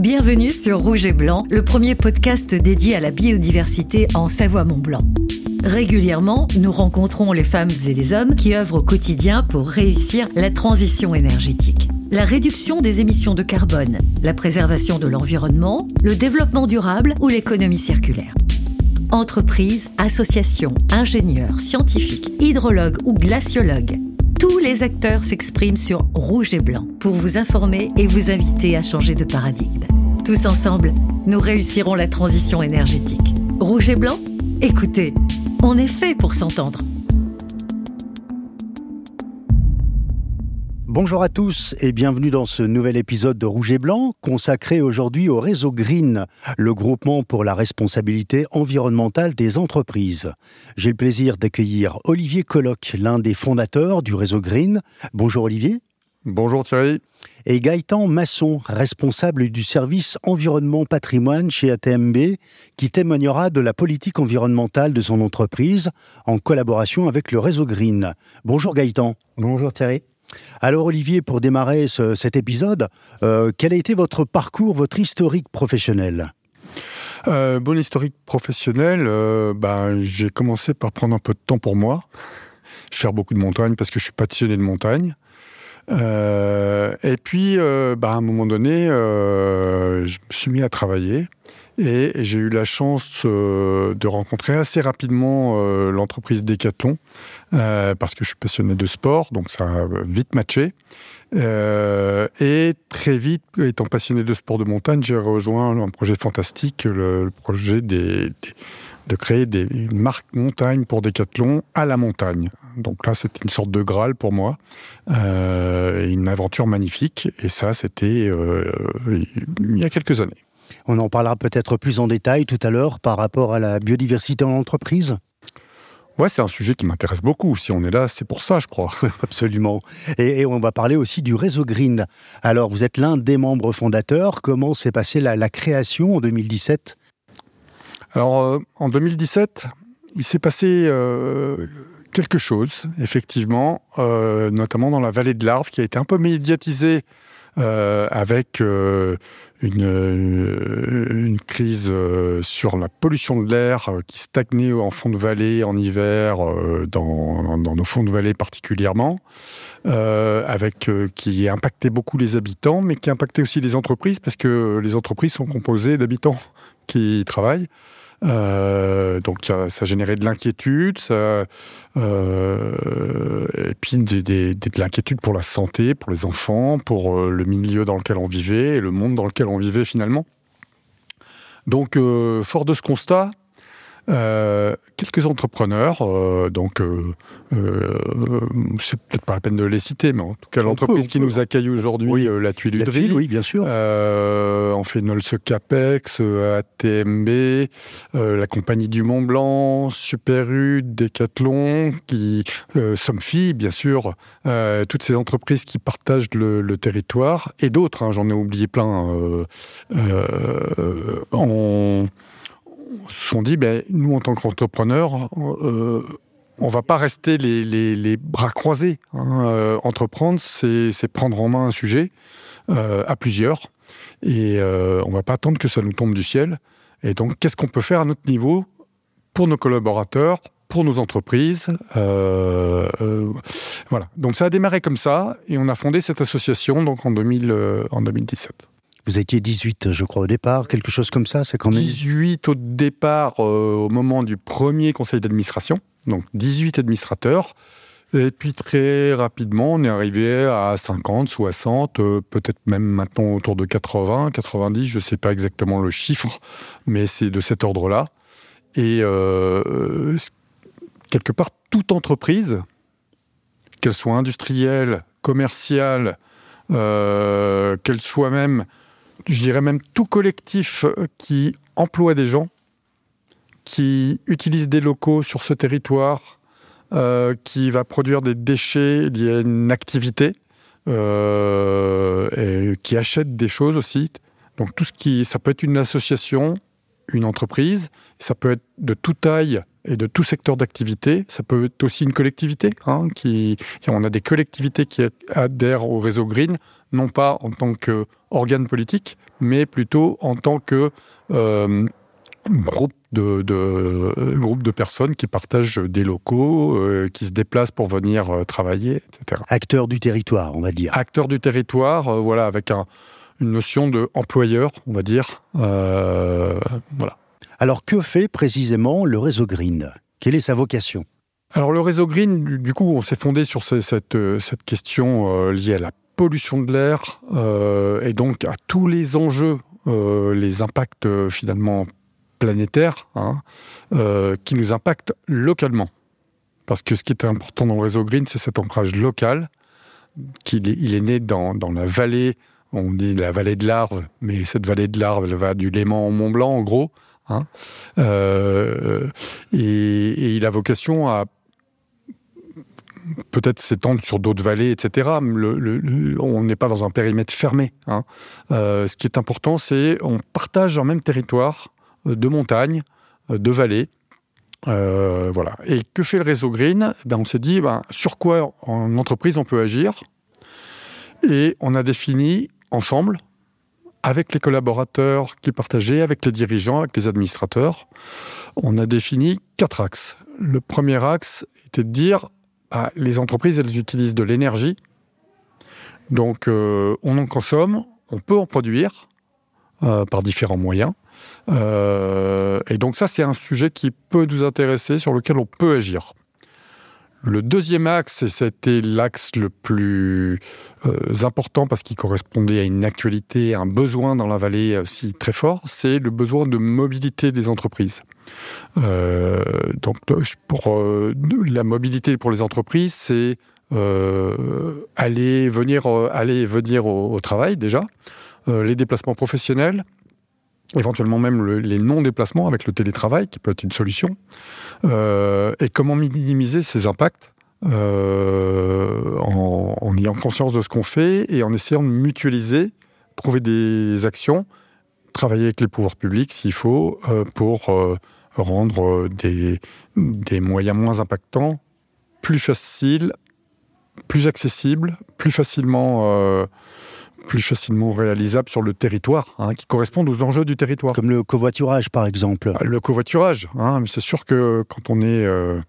Bienvenue sur Rouge et Blanc, le premier podcast dédié à la biodiversité en Savoie-Mont-Blanc. Régulièrement, nous rencontrons les femmes et les hommes qui œuvrent au quotidien pour réussir la transition énergétique. La réduction des émissions de carbone, la préservation de l'environnement, le développement durable ou l'économie circulaire. Entreprises, associations, ingénieurs, scientifiques, hydrologues ou glaciologues. Tous les acteurs s'expriment sur Rouge et Blanc pour vous informer et vous inviter à changer de paradigme. Tous ensemble, nous réussirons la transition énergétique. Rouge et Blanc Écoutez, on est fait pour s'entendre. Bonjour à tous et bienvenue dans ce nouvel épisode de Rouge et Blanc consacré aujourd'hui au réseau Green, le groupement pour la responsabilité environnementale des entreprises. J'ai le plaisir d'accueillir Olivier Colloc, l'un des fondateurs du réseau Green. Bonjour Olivier. Bonjour Thierry. Et Gaëtan Masson, responsable du service environnement patrimoine chez ATMB, qui témoignera de la politique environnementale de son entreprise en collaboration avec le réseau Green. Bonjour Gaëtan. Bonjour Thierry. Alors Olivier, pour démarrer cet épisode, euh, quel a été votre parcours, votre historique professionnel? Euh, Bon historique professionnel, euh, ben, j'ai commencé par prendre un peu de temps pour moi, faire beaucoup de montagne parce que je suis passionné de montagne. Et puis, ben, à un moment donné, je me suis mis à travailler. Et j'ai eu la chance de rencontrer assez rapidement l'entreprise Decathlon, euh, parce que je suis passionné de sport, donc ça a vite matché. Euh, et très vite, étant passionné de sport de montagne, j'ai rejoint un projet fantastique, le, projet des, de créer des marques montagne pour Decathlon à la montagne. Donc là, c'était une sorte de Graal pour moi, euh, une aventure magnifique. Et ça, c'était il y a quelques années. On en parlera peut-être plus en détail tout à l'heure par rapport à la biodiversité en entreprise. Ouais, c'est un sujet qui m'intéresse beaucoup. Si on est là, c'est pour ça, je crois. Absolument. Et, on va parler aussi du réseau Green. Alors, vous êtes l'un des membres fondateurs. Comment s'est passée la, création en 2017 Alors, euh, en 2017, il s'est passé euh, quelque chose, effectivement, euh, notamment dans la vallée de l'Arve, qui a été un peu médiatisée avec une, euh, une crise euh, sur la pollution de l'air euh, qui stagnait en fond de vallée en hiver, dans, dans nos fonds de vallée particulièrement, avec qui impactait beaucoup les habitants, mais qui impactait aussi les entreprises, parce que les entreprises sont composées d'habitants qui travaillent. Euh, donc ça, générait de l'inquiétude, euh, et puis de l'inquiétude pour la santé, pour les enfants, pour euh, le milieu dans lequel on vivait et le monde dans lequel on vivait finalement. Donc, fort de ce constat, euh, quelques entrepreneurs, euh, donc euh, c'est peut-être pas la peine de les citer, mais en tout cas l'entreprise qui nous accueille aujourd'hui, la Tuilerie, oui, bien sûr. on fait Nolse Capex, ATMB, la Compagnie du Mont Blanc, Super U, Decathlon, qui Somfy, bien sûr, toutes ces entreprises qui partagent le, territoire et d'autres, hein, j'en ai oublié plein. on se sont dit, ben, nous, en tant qu'entrepreneurs, euh, on va pas rester les, bras croisés. Hein. Euh, entreprendre, c'est prendre en main un sujet euh, à plusieurs. Et on va pas attendre que ça nous tombe du ciel. Et donc, qu'est-ce qu'on peut faire à notre niveau pour nos collaborateurs, pour nos entreprises. voilà. Donc ça a démarré comme ça et on a fondé cette association donc en, 2000, en 2017. Vous étiez 18, je crois, au départ, quelque chose comme ça, c'est quand même... 18 au départ, euh, au moment du premier conseil d'administration, donc 18 administrateurs. Et puis très rapidement, on est arrivé à 50, 60, euh, peut-être même maintenant autour de 80, 90, je ne sais pas exactement le chiffre, mais c'est de cet ordre-là. Et euh, quelque part, toute entreprise, qu'elle soit industrielle, commerciale, qu'elle soit même je dirais même tout collectif euh, qui emploie des gens, qui utilise des locaux sur ce territoire, euh, qui va produire des déchets liés à une activité, euh, et qui achète des choses aussi. Donc tout ce qui, ça peut être une association, une entreprise, ça peut être de toute taille et de tout secteur d'activité. Ça peut être aussi une collectivité. Hein, on a des collectivités qui adhèrent au réseau Green non pas en tant qu'organe politique, mais plutôt en tant que euh, groupe de, groupe de personnes qui partagent des locaux, euh, qui se déplacent pour venir euh, travailler, etc. Acteurs du territoire, on va dire. Acteurs du territoire, voilà, avec une notion de employeur, on va dire. voilà. Alors que fait précisément le réseau Green? Quelle est sa vocation? Alors le réseau Green, du coup, on s'est fondé sur cette, cette question liée à la pollution de l'air euh, et donc à tous les enjeux, euh, les impacts euh, finalement planétaires, hein, qui nous impactent localement. Parce que ce qui est important dans le réseau Green, c'est cet ancrage local. Qu'il est, il est né dans, la vallée, on dit la vallée de l'Arve, mais cette vallée de l'Arve, elle va du Léman au Mont Blanc, en gros. Hein. et, et, il a vocation à peut-être s'étendre sur d'autres vallées, etc. on n'est pas dans un périmètre fermé. Hein. Euh, ce qui est important, c'est on partage un même territoire euh, de montagnes, euh, de vallées. voilà. Et que fait le réseau Green? Ben, On s'est dit ben, sur quoi en entreprise on peut agir. Et on a défini ensemble, avec les collaborateurs qui partageaient, avec les dirigeants, avec les administrateurs, on a défini quatre axes. Le premier axe était de dire ah, les entreprises, elles utilisent de l'énergie. Donc, euh, on en consomme, on peut en produire euh, par différents moyens. Euh, et donc, ça, c'est un sujet qui peut nous intéresser, sur lequel on peut agir. Le deuxième axe, et c'était l'axe le plus important parce qu'il correspondait à une actualité, un besoin dans la vallée aussi très fort, c'est le besoin de mobilité des entreprises. Euh, donc, pour euh, la mobilité pour les entreprises, c'est euh, aller venir, aller venir au, travail déjà, les déplacements professionnels, éventuellement même les non-déplacements avec le télétravail, qui peut être une solution, et comment minimiser ces impacts en, en, ayant conscience de ce qu'on fait et en essayant de mutualiser, trouver des actions, travailler avec les pouvoirs publics s'il faut, pour rendre euh, des, des moyens moins impactants plus faciles, plus accessibles, plus facilement, euh, plus facilement réalisables sur le territoire, hein, qui correspondent aux enjeux du territoire. Comme le covoiturage, par exemple. Le covoiturage, hein, c'est sûr que quand on est... Euh,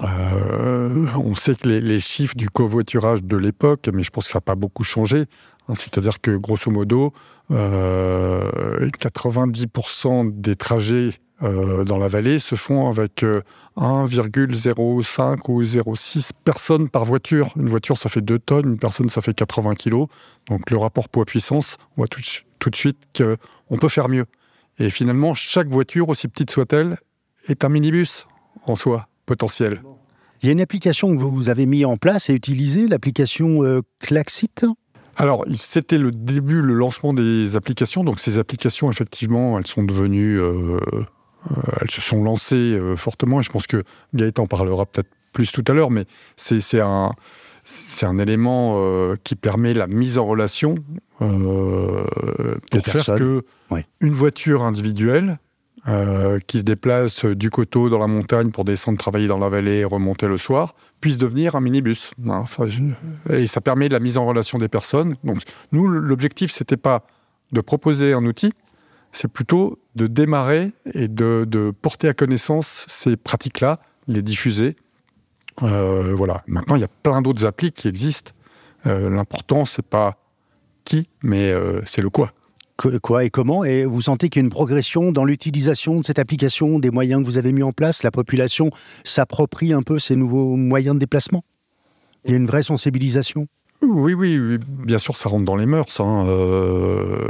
on sait que les, les, chiffres du covoiturage de l'époque, mais je pense que ça n'a pas beaucoup changé. Hein, c'est-à-dire que grosso modo, 90% des trajets euh, dans la vallée se font avec 1,05 euh, ou 0,6 personnes par voiture. Une voiture, ça fait 2 tonnes, une personne, ça fait 80 kilos. Donc le rapport poids-puissance, on voit tout, tout de suite qu'on peut faire mieux. Et finalement, chaque voiture, aussi petite soit-elle, est un minibus en soi, potentiel. Il y a une application que vous avez mis en place et utilisée, l'application euh, Klaxit? Alors, c'était le début, le lancement des applications. Donc, ces applications, effectivement, elles sont devenues euh, elles se sont lancées euh, fortement et je pense que Gaëtan parlera peut-être plus tout à l'heure, mais c'est un, un élément euh, qui permet la mise en relation pour faire que une voiture individuelle qui se déplace du coteau dans la montagne pour descendre travailler dans la vallée et remonter le soir, puisse devenir un minibus. Hein, et ça permet la mise en relation des personnes. Donc, nous, l'objectif, c'était pas de proposer un outil, c'est plutôt de démarrer et de, porter à connaissance ces pratiques-là, les diffuser. Euh, voilà. Maintenant, il y a plein d'autres applis qui existent. Euh, l'important, c'est pas qui, mais euh, c'est le quoi. quoi et comment Et vous sentez qu'il y a une progression dans l'utilisation de cette application, des moyens que vous avez mis en place? La population s'approprie un peu ces nouveaux moyens de déplacement? Il y a une vraie sensibilisation? Oui, oui, bien sûr, ça rentre dans les mœurs. Hein. Euh,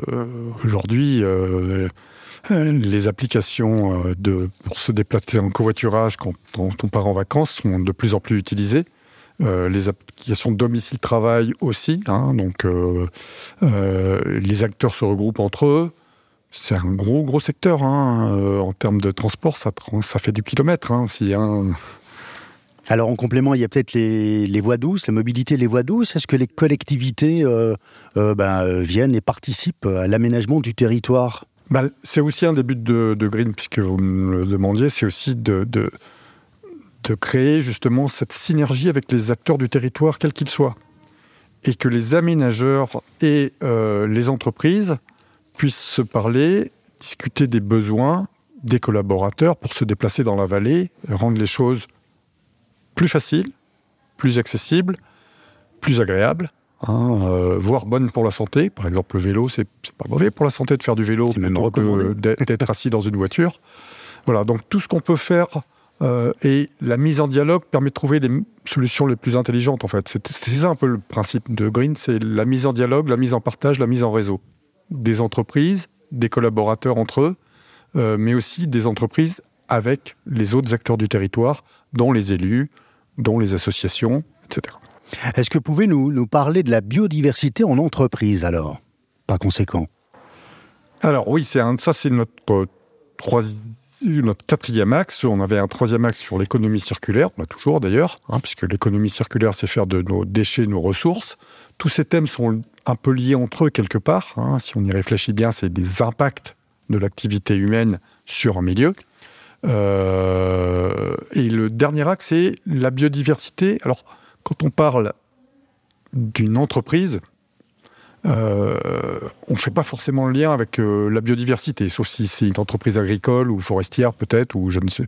aujourd'hui, euh, les applications euh, de, pour se déplacer en covoiturage quand on, part en vacances sont de plus en plus utilisées. les applications domicile-travail aussi. Hein. donc, les acteurs se regroupent entre eux. C'est un gros, gros secteur. Hein. en termes de transport, ça, fait du kilomètre. A un alors en complément, il y a peut-être les, voies douces, la mobilité les voies douces. Est-ce que les collectivités euh, euh, ben, euh, viennent et participent à l'aménagement du territoire? Bah, C'est aussi un des buts de, Green, puisque vous me le demandiez, c'est aussi de, créer justement cette synergie avec les acteurs du territoire, quels qu'ils soient. et que les aménageurs et les entreprises puissent se parler, discuter des besoins des collaborateurs pour se déplacer dans la vallée, rendre les choses plus faciles, plus accessibles, plus agréables, hein, euh, voire bonnes pour la santé. Par exemple, le vélo, c'est pas mauvais pour la santé de faire du vélo, même d'être assis dans une voiture. Voilà, donc tout ce qu'on peut faire euh, et la mise en dialogue permet de trouver les solutions les plus intelligentes, en fait. C'est ça un peu le principe de Green, c'est la mise en dialogue, la mise en partage, la mise en réseau. Des entreprises, des collaborateurs entre eux, euh, mais aussi des entreprises avec les autres acteurs du territoire, dont les élus, dont les associations, etc. Est-ce que vous pouvez nous, nous parler de la biodiversité en entreprise, alors, par conséquent Alors oui, ça c'est notre troisième notre quatrième axe. On avait un troisième axe sur l'économie circulaire, on toujours d'ailleurs, hein, puisque l'économie circulaire, c'est faire de nos déchets nos ressources. Tous ces thèmes sont un peu liés entre eux quelque part. Hein. Si on y réfléchit bien, c'est des impacts de l'activité humaine sur un milieu. Euh, et le dernier axe, c'est la biodiversité. Alors, quand on parle d'une entreprise, euh, on ne fait pas forcément le lien avec euh, la biodiversité, sauf si c'est une entreprise agricole ou forestière peut-être, ou je ne sais.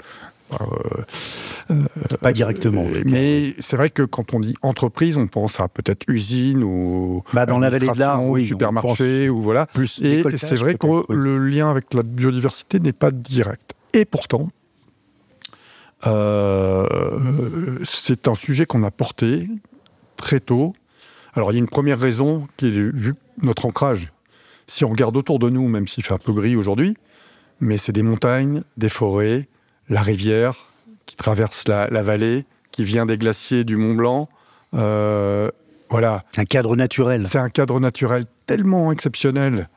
Pas directement. mais c'est vrai que quand on dit entreprise, on pense à peut-être usine ou bah dans la vallée de l'Arc, oui, supermarché ou voilà. Plus et c'est vrai que le lien avec la biodiversité n'est pas direct. Et pourtant, c'est un sujet qu'on a porté très tôt alors il y a une première raison qui est vu notre ancrage. Si on regarde autour de nous, même s'il fait un peu gris aujourd'hui, mais c'est des montagnes, des forêts, la rivière qui traverse la, vallée, qui vient des glaciers du Mont Blanc. Euh, voilà. Un cadre naturel. C'est un cadre naturel tellement exceptionnel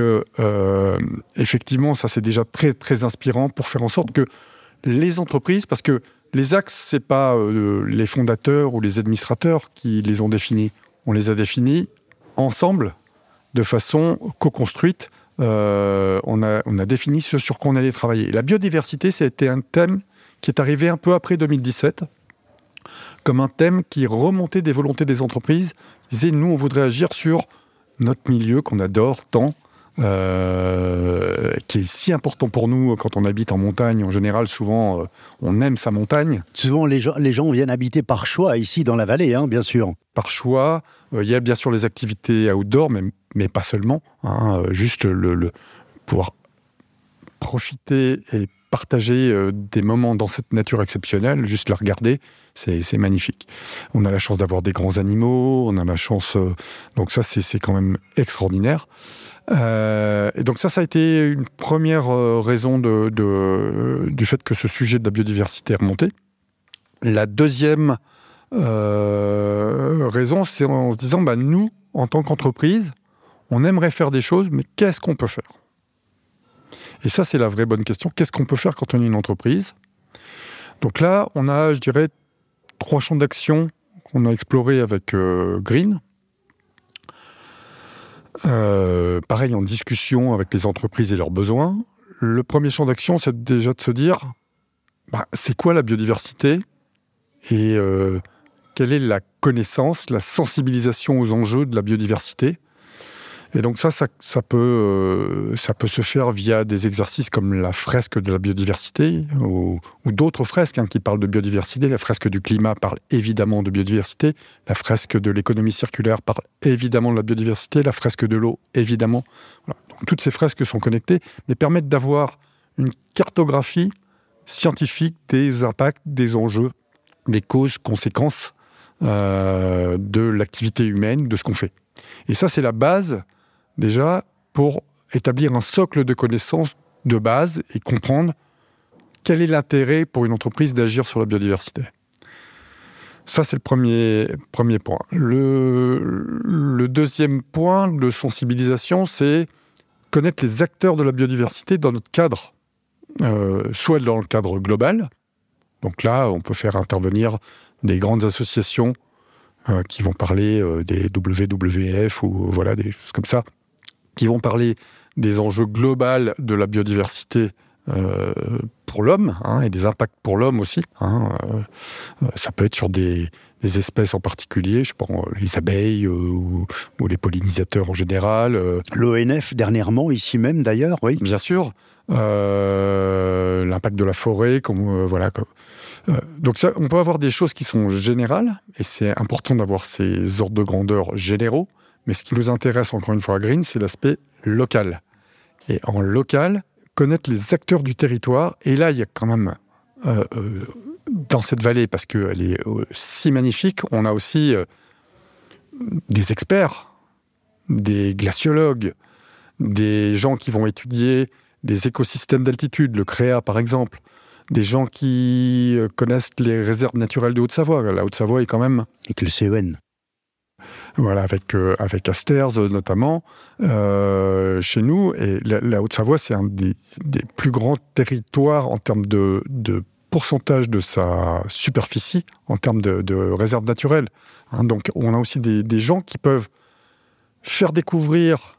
euh, effectivement, ça c'est déjà très très inspirant pour faire en sorte que les entreprises, parce que les axes, c'est pas euh, les fondateurs ou les administrateurs qui les ont définis on les a définis ensemble, de façon co-construite. Euh, on, a, on a défini ce sur quoi on allait travailler. La biodiversité, c'était un thème qui est arrivé un peu après 2017, comme un thème qui remontait des volontés des entreprises. Ils disaient, nous, on voudrait agir sur notre milieu qu'on adore tant, euh, qui est si important pour nous quand on habite en montagne. En général, souvent, euh, on aime sa montagne. Souvent, les gens, les gens viennent habiter par choix ici dans la vallée, hein, bien sûr. Par choix. Euh, il y a bien sûr les activités outdoor, mais, mais pas seulement. Hein, juste le, le, pouvoir profiter et partager des moments dans cette nature exceptionnelle, juste la regarder, c'est magnifique. On a la chance d'avoir des grands animaux, on a la chance... donc ça, c'est quand même extraordinaire. Euh, et donc ça, ça a été une première euh, raison de, du fait que ce sujet de la biodiversité est remonté. La deuxième euh, raison, c'est en se disant, bah, nous, en tant qu'entreprise, on aimerait faire des choses, mais qu'est-ce qu'on peut faire? Et ça, c'est la vraie bonne question. Qu'est-ce qu'on peut faire quand on est une entreprise? Donc là, on a, je dirais, trois champs d'action qu'on a explorés avec Green. Euh, pareil, en discussion avec les entreprises et leurs besoins. Le premier champ d'action, c'est déjà de se dire, bah, c'est quoi la biodiversité? Et euh, quelle est la connaissance, la sensibilisation aux enjeux de la biodiversité? Et donc ça, ça, peut, euh, ça peut se faire via des exercices comme la fresque de la biodiversité ou, d'autres fresques hein, qui parlent de biodiversité. La fresque du climat parle évidemment de biodiversité. La fresque de l'économie circulaire parle évidemment de la biodiversité. La fresque de l'eau, évidemment. toutes ces fresques sont connectées, mais permettent d'avoir une cartographie scientifique des impacts, des enjeux, des causes, conséquences euh, de l'activité humaine, de ce qu'on fait. Et ça, c'est la base déjà pour établir un socle de connaissances de base et comprendre quel est l'intérêt pour une entreprise d'agir sur la biodiversité. Ça, c'est le premier, premier point. Le, deuxième point de sensibilisation, c'est connaître les acteurs de la biodiversité dans notre cadre, euh, soit dans le cadre global. Donc là, on peut faire intervenir des grandes associations euh, qui vont parler euh, des WWF ou voilà des choses comme ça, qui vont parler des enjeux globaux de la biodiversité pour l'homme hein, et des impacts pour l'homme aussi. Hein, ça peut être sur des, espèces en particulier, je pense les abeilles ou, les pollinisateurs en général. L'ONF dernièrement, ici même d'ailleurs, oui. Bien sûr. L'impact de la forêt, comme voilà. donc ça, on peut avoir des choses qui sont générales, et c'est important d'avoir ces ordres de grandeur généraux. Mais ce qui nous intéresse encore une fois à Green, c'est l'aspect local. Et en local, connaître les acteurs du territoire. Et là, il y a quand même, euh, euh, dans cette vallée, parce qu'elle est euh, si magnifique, on a aussi des experts, des glaciologues, des gens qui vont étudier les écosystèmes d'altitude, le CREA par exemple, des gens qui connaissent les réserves naturelles de Haute-Savoie. La Haute-Savoie est quand même... Et que le CEN voilà, avec, euh, avec Asters euh, notamment, euh, chez nous. Et la, Haute-Savoie, c'est un des, plus grands territoires en termes de, pourcentage de sa superficie, en termes de, réserves naturelles. Hein. donc, on a aussi des, gens qui peuvent faire découvrir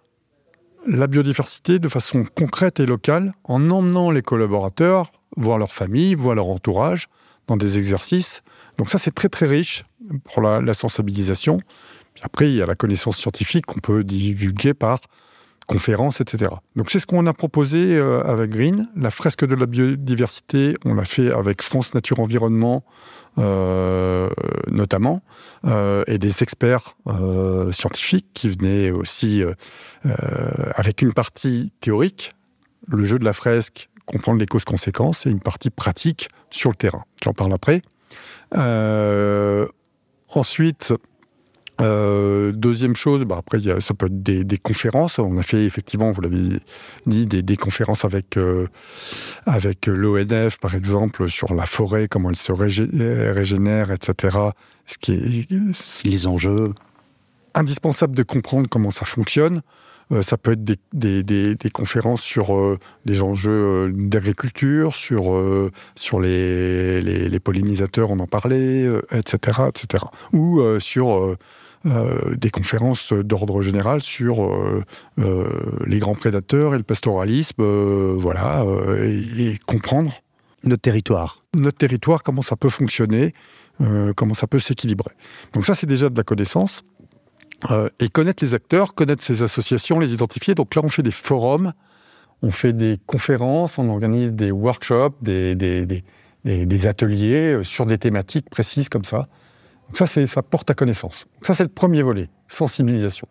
la biodiversité de façon concrète et locale en emmenant les collaborateurs, voir leur famille, voir leur entourage dans des exercices. Donc ça, c'est très très riche pour la sensibilisation après, il y a la connaissance scientifique qu'on peut divulguer par conférences, etc. Donc c'est ce qu'on a proposé euh, avec Green. La fresque de la biodiversité, on l'a fait avec France Nature Environnement euh, notamment, euh, et des experts scientifiques qui venaient aussi avec une partie théorique, le jeu de la fresque, comprendre les causes-conséquences, et une partie pratique sur le terrain. J'en parle après. ensuite, euh, deuxième chose, bah après, y a, ça peut être des, des, conférences. On a fait effectivement, vous l'avez dit, des, des, conférences avec, euh, avec l'ONF, par exemple, sur la forêt, comment elle se régénère, etc. Ce qui est, Les enjeux. Indispensable de comprendre comment ça fonctionne. Euh, ça peut être des, des conférences sur euh, des enjeux d'agriculture, sur, sur les, les, les, pollinisateurs, on en parlait, etc., etc. Ou sur euh, des conférences d'ordre général sur euh, euh, les grands prédateurs et le pastoralisme, voilà, et, comprendre notre territoire. Notre territoire, comment ça peut fonctionner, comment ça peut s'équilibrer. Donc ça, c'est déjà de la connaissance. et connaître les acteurs, connaître ces associations, les identifier. Donc là, on fait des forums, on fait des conférences, on organise des workshops, des, des ateliers sur des thématiques précises comme ça. Donc ça, ça porte à connaissance. ça, c'est le premier volet, sensibilisation.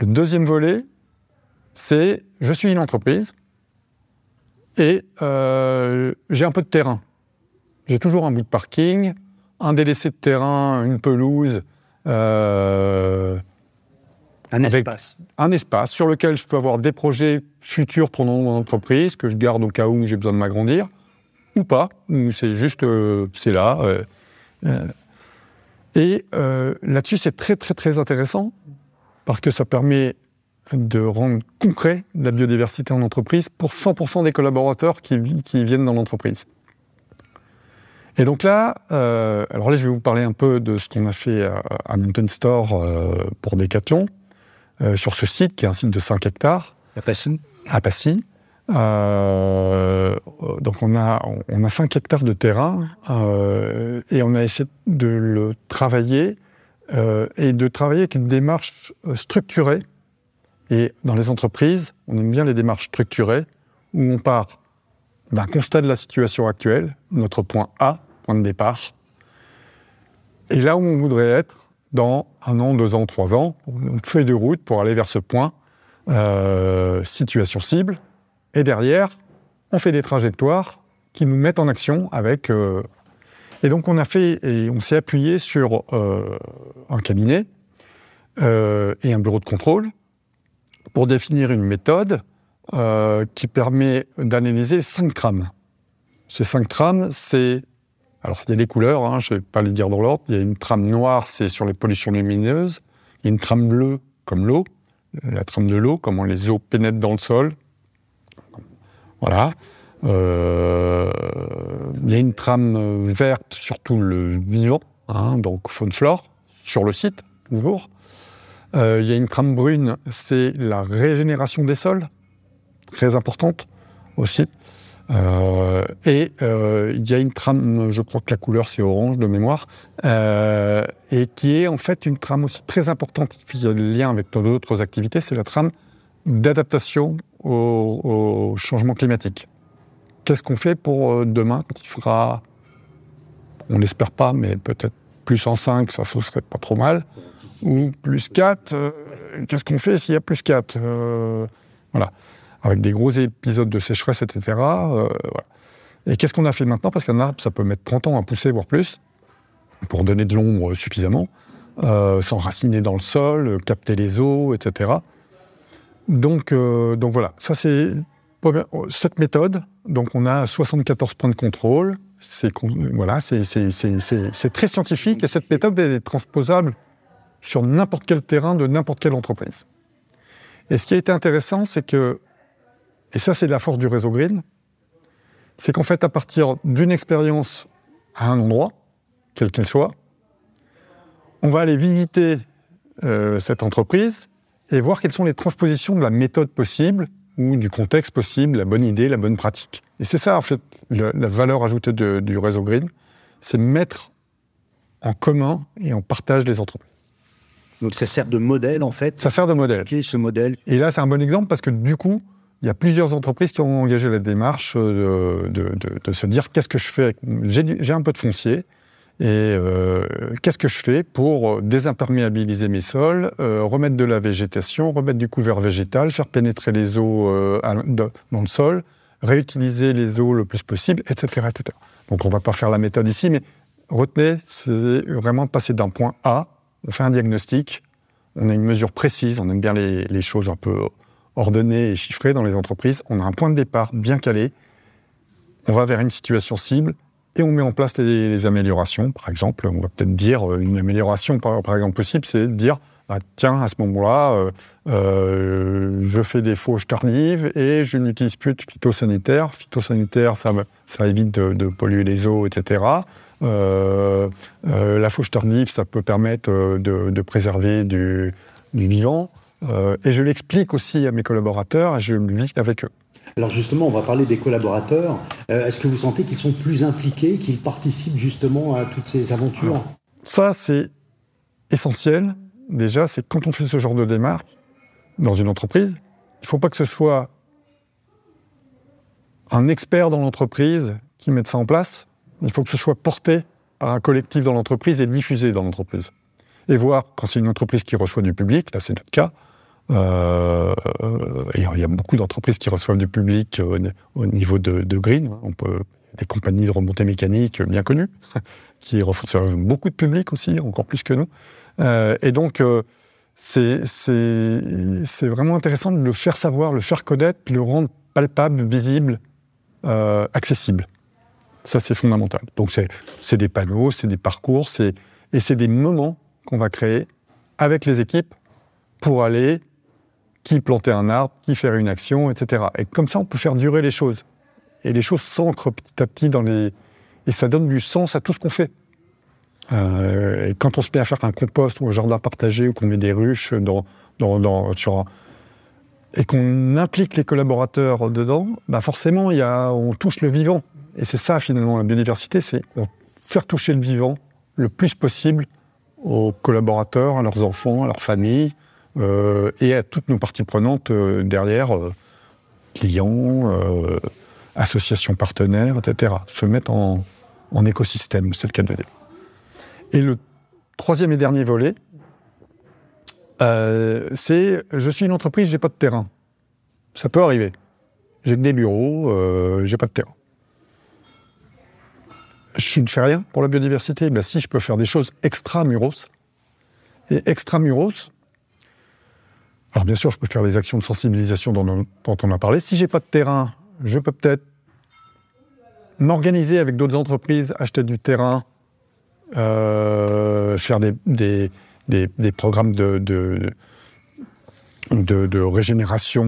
Le deuxième volet, c'est je suis une entreprise et euh, j'ai un peu de terrain. J'ai toujours un bout de parking, un délaissé de terrain, une pelouse. Euh, un espace. Un espace sur lequel je peux avoir des projets futurs pour mon entreprise que je garde au cas où j'ai besoin de m'agrandir, ou pas, ou c'est juste, euh, c'est là. Euh, et euh, là-dessus, c'est très, très, très intéressant parce que ça permet de rendre concret la biodiversité en entreprise pour 100% des collaborateurs qui, viennent dans l'entreprise. Et donc là, euh, alors là, je vais vous parler un peu de ce qu'on a fait à, Mountain Store pour Decathlon, sur ce site qui est un site de 5 hectares. À Passy. À Passy. Euh, donc on a, on a 5 hectares de terrain euh, et on a essayé de le travailler euh, et de travailler avec une démarche structurée. Et dans les entreprises, on aime bien les démarches structurées où on part d'un constat de la situation actuelle, notre point A, point de départ, et là où on voudrait être dans un an, deux ans, trois ans, une feuille de route pour aller vers ce point, situation cible, et derrière, on fait des trajectoires qui nous mettent en action avec. Euh, et donc on a fait et on s'est appuyé sur euh, un cabinet euh, et un bureau de contrôle pour définir une méthode qui permet d'analyser cinq trames. Ces cinq trames, c'est alors il y a des couleurs, hein, je ne vais pas les dire dans l'ordre. Il y a une trame noire, c'est sur les pollutions lumineuses. Il y a une trame bleue comme l'eau, la trame de l'eau, comment les eaux pénètrent dans le sol, voilà. Euh, il y a une trame verte sur tout le vivant, hein, donc faune flore, sur le site, toujours. Euh, il y a une trame brune, c'est la régénération des sols, très importante. aussi. Euh, et il y a une trame, je crois que la couleur c'est orange de mémoire, et qui est en fait une trame aussi très importante qui a le lien avec d'autres activités, c'est la trame d'adaptation au, changement climatique. Qu'est-ce qu'on fait pour demain quand il fera, on l'espère pas, mais peut-être plus en 5, ça ne serait pas trop mal, ou plus 4, qu'est-ce qu'on fait s'il y a plus 4 Voilà avec des gros épisodes de sécheresse, etc. Euh, Et qu'est-ce qu'on a fait maintenant? Parce qu'un arbre, ça peut mettre 30 ans à pousser, voire plus, pour donner de l'ombre suffisamment, euh, s'enraciner dans le sol, capter les eaux, etc. Donc, euh, donc voilà, ça c'est cette méthode. Donc on a 74 points de contrôle. C'est voilà, c'est très scientifique et cette méthode est transposable sur n'importe quel terrain de n'importe quelle entreprise. Et ce qui a été intéressant, c'est que et ça, c'est la force du réseau Green. C'est qu'en fait, à partir d'une expérience à un endroit, quel qu'elle soit, on va aller visiter euh, cette entreprise et voir quelles sont les transpositions de la méthode possible ou du contexte possible, la bonne idée, la bonne pratique. Et c'est ça, en fait, la valeur ajoutée du réseau Green, c'est mettre en commun et en partage les entreprises. Donc ça sert de modèle, en fait Ça sert de modèle. Quel est ce modèle Et là, c'est un bon exemple parce que du coup, il y a plusieurs entreprises qui ont engagé la démarche euh, de, se dire qu'est-ce que je fais J'ai un peu de foncier. Et euh, qu'est-ce que je fais pour désimperméabiliser mes sols, euh, remettre de la végétation, remettre du couvert végétal, faire pénétrer les eaux dans le sol, réutiliser les eaux le plus possible, etc. etc. Donc on ne va pas faire la méthode ici, mais retenez, c'est vraiment passer d'un point A, on fait un diagnostic, on a une mesure précise, on aime bien les, choses un peu ordonné et chiffré dans les entreprises. On a un point de départ bien calé. On va vers une situation cible et on met en place les, améliorations. Par exemple, on va peut-être dire euh, une amélioration, par, exemple, possible, c'est de dire bah, tiens, à ce moment-là, euh, euh, je fais des fauches tardives et je n'utilise plus de phytosanitaire. Phytosanitaire, ça, ça évite de, polluer les eaux, etc. la fauche tardive, ça peut permettre de, préserver du vivant. Euh, et je l'explique aussi à mes collaborateurs et je le vis avec eux. Alors justement, on va parler des collaborateurs. Euh, est-ce que vous sentez qu'ils sont plus impliqués, qu'ils participent justement à toutes ces aventures Ça, c'est essentiel. Déjà, c'est quand on fait ce genre de démarche dans une entreprise, il ne faut pas que ce soit un expert dans l'entreprise qui mette ça en place. Il faut que ce soit porté par un collectif dans l'entreprise et diffusé dans l'entreprise. Et voir, quand c'est une entreprise qui reçoit du public, là c'est notre cas, euh, il y a beaucoup d'entreprises qui reçoivent du public au, niveau de, Green. On peut, des compagnies de remontée mécanique bien connues, qui reçoivent beaucoup de public aussi, encore plus que nous. Euh, et donc, euh, c'est vraiment intéressant de le faire savoir, le faire connaître, le rendre palpable, visible, accessible. Ça, c'est fondamental. Donc, c'est des panneaux, c'est des parcours, et c'est des moments qu'on va créer avec les équipes pour aller qui planter un arbre, qui faire une action, etc. Et comme ça, on peut faire durer les choses. Et les choses s'ancrent petit à petit dans les... Et ça donne du sens à tout ce qu'on fait. Euh, et quand on se met à faire un compost ou un jardin partagé ou qu'on met des ruches dans, dans, dans sur et qu'on implique les collaborateurs dedans, bah forcément, y a, on touche le vivant. Et c'est ça, finalement, la biodiversité, c'est faire toucher le vivant le plus possible aux collaborateurs, à leurs enfants, à leurs familles, et à toutes nos parties prenantes euh, derrière, euh, clients, associations partenaires, etc. Se mettre en, écosystème, c'est le cas de dire. Et le troisième et dernier volet, c'est je suis une entreprise, j'ai pas de terrain. Ça peut arriver. J'ai que des bureaux, j'ai pas de terrain. Je ne fais rien pour la biodiversité. Ben si, je peux faire des choses extra-muros. Et extra-muros, alors bien sûr, je peux faire des actions de sensibilisation dont, on a parlé. Si j'ai pas de terrain, je peux peut-être m'organiser avec d'autres entreprises, acheter du terrain, euh, faire des, des, programmes de, de, de, régénération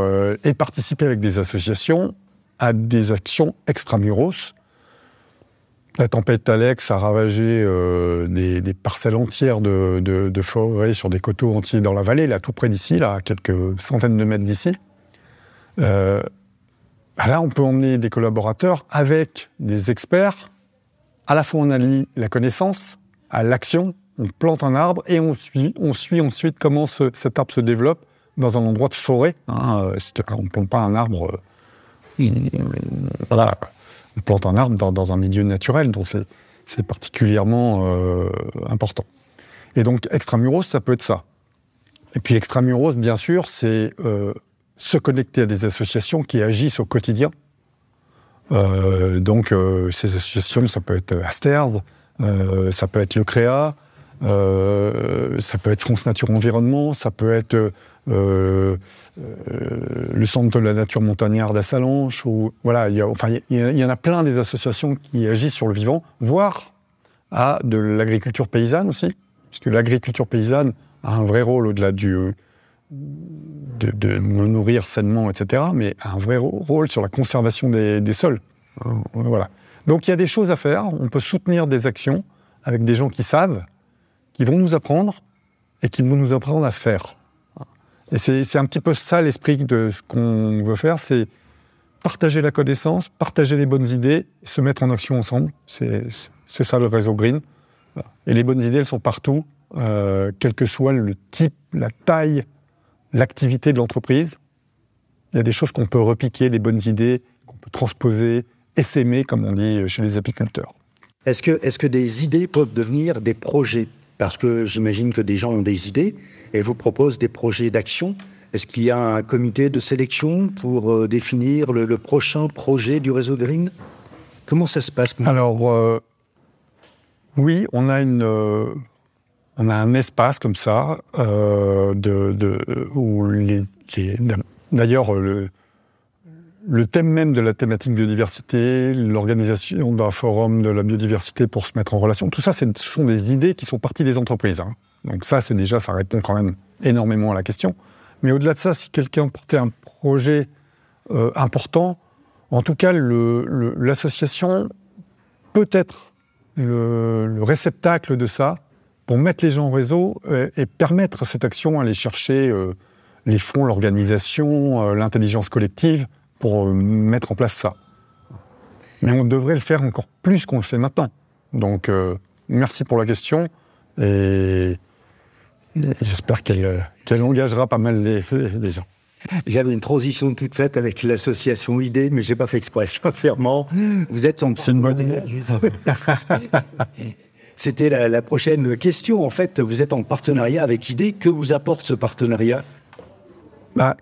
euh, et participer avec des associations à des actions extramuros la tempête Alex a ravagé euh, des, parcelles entières de, forêt sur des coteaux entiers dans la vallée, là tout près d'ici, là, à quelques centaines de mètres d'ici. Euh, là, on peut emmener des collaborateurs avec des experts. À la fois, on allie la connaissance à l'action. On plante un arbre et on suit, on suit ensuite comment cet arbre se développe dans un endroit de forêt. Hein, euh, on ne plante pas un arbre. Voilà, on plante un arbre dans, un milieu naturel, donc c'est particulièrement euh, important. Et donc, extramuros, ça peut être ça. Et puis, extramuros, bien sûr, c'est se connecter à des associations qui agissent au quotidien. Euh, donc, euh, ces associations, ça peut être Asters, euh, ça peut être le CREA, ça peut être France Nature Environnement, ça peut être le Centre de la Nature Montagnarde d'Assalanche. Ou, voilà, il y, enfin, il y, en a plein des associations qui agissent sur le vivant, voire à de l'agriculture paysanne aussi, puisque l'agriculture paysanne a un vrai rôle au-delà du de, me nourrir sainement, etc., mais un vrai rôle sur la conservation des, sols. Euh, voilà. Donc il y a des choses à faire, on peut soutenir des actions avec des gens qui savent, qui vont nous apprendre et qui vont nous apprendre à faire. Et c'est un petit peu ça l'esprit de ce qu'on veut faire, c'est partager la connaissance, partager les bonnes idées, se mettre en action ensemble. C'est ça le réseau Green. Et les bonnes idées, elles sont partout, euh, quel que soit le type, la taille, l'activité de l'entreprise. Il y a des choses qu'on peut repiquer, des bonnes idées qu'on peut transposer, essaimer, comme on dit chez les apiculteurs. Est-ce que, que des idées peuvent devenir des projets Parce que j'imagine que des gens ont des idées et vous proposent des projets d'action. Est-ce qu'il y a un comité de sélection pour euh, définir le, prochain projet du réseau Green Comment ça se passe Alors, euh, oui, on a une, euh, on a un espace comme ça, où les, d'ailleurs le, le, thème même de la thématique biodiversité, l'organisation d'un forum de la biodiversité pour se mettre en relation, tout ça, ce sont des idées qui sont parties des entreprises. Hein. Donc ça, c'est déjà, ça répond quand même énormément à la question. Mais au-delà de ça, si quelqu'un portait un projet euh, important, en tout cas, l'association peut être le réceptacle de ça pour mettre les gens en réseau euh, et, permettre cette action, aller chercher euh, les fonds, l'organisation, l'intelligence collective pour mettre en place ça. Mais on devrait le faire encore plus qu'on le fait maintenant. Donc, merci pour la question et, j'espère qu'elle engagera pas mal les, gens. J'avais une transition toute faite avec l'association ID, mais j'ai pas fait exprès, sincèrement. Vous êtes en... C'est une bonne idée. C'était la, prochaine question. En fait, vous êtes en partenariat avec IDE. Que vous apporte ce partenariat? Bah,